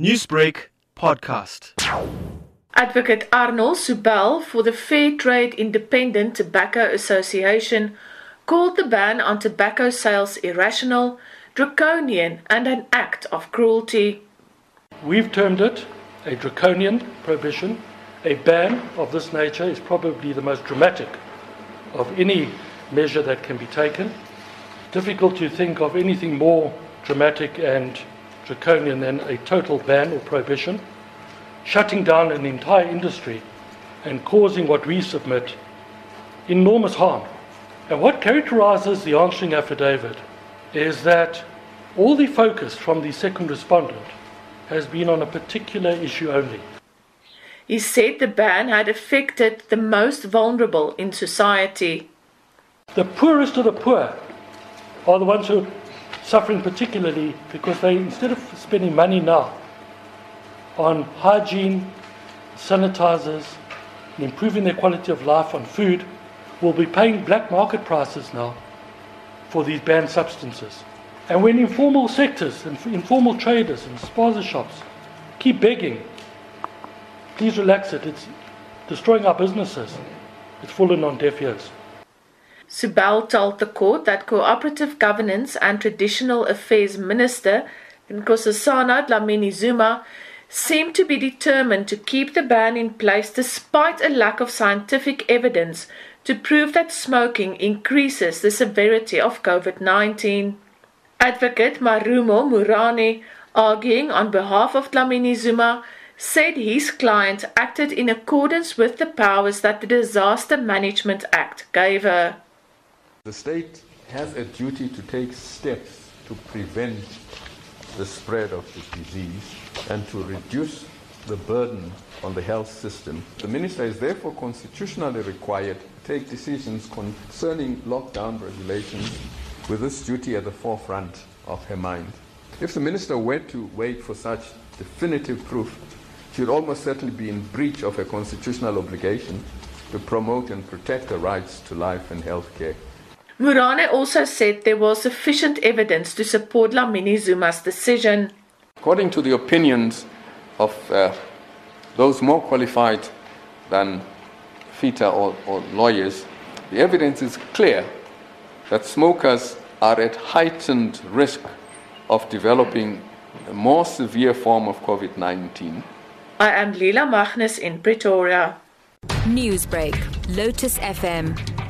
Newsbreak podcast. Advocate Arnold Subel for the Fair Trade Independent Tobacco Association called the ban on tobacco sales irrational, draconian, and an act of cruelty. We've termed it a draconian prohibition. A ban of this nature is probably the most dramatic of any measure that can be taken. Difficult to think of anything more dramatic and draconian than a total ban or prohibition, shutting down an entire industry and causing what we submit enormous harm. And what characterizes the answering affidavit is that all the focus from the second respondent has been on a particular issue only. He said the ban had affected the most vulnerable in society. The poorest of the poor are the ones who suffering particularly because they, instead of spending money now on hygiene, sanitizers, and improving their quality of life on food, will be paying black market prices now for these banned substances. And when informal sectors and informal traders and spaza shops keep begging, please relax it, it's destroying our businesses, it's fallen on deaf ears. Subel told the court that Cooperative Governance and Traditional Affairs Minister Nkosazana Dlamini Zuma seemed to be determined to keep the ban in place despite a lack of scientific evidence to prove that smoking increases the severity of COVID 19. Advocate Marumo Moerane, arguing on behalf of Dlamini Zuma, said his client acted in accordance with the powers that the Disaster Management Act gave her. The state has a duty to take steps to prevent the spread of the disease and to reduce the burden on the health system. The minister is therefore constitutionally required to take decisions concerning lockdown regulations with this duty at the forefront of her mind. If the minister were to wait for such definitive proof, she would almost certainly be in breach of her constitutional obligation to promote and protect the rights to life and health care. Moerane also said there was sufficient evidence to support Dlamini Zuma's decision. According to the opinions of uh, those more qualified than FITA or, or lawyers, the evidence is clear that smokers are at heightened risk of developing a more severe form of COVID 19. I am Liela Magnus in Pretoria. Newsbreak, Lotus FM,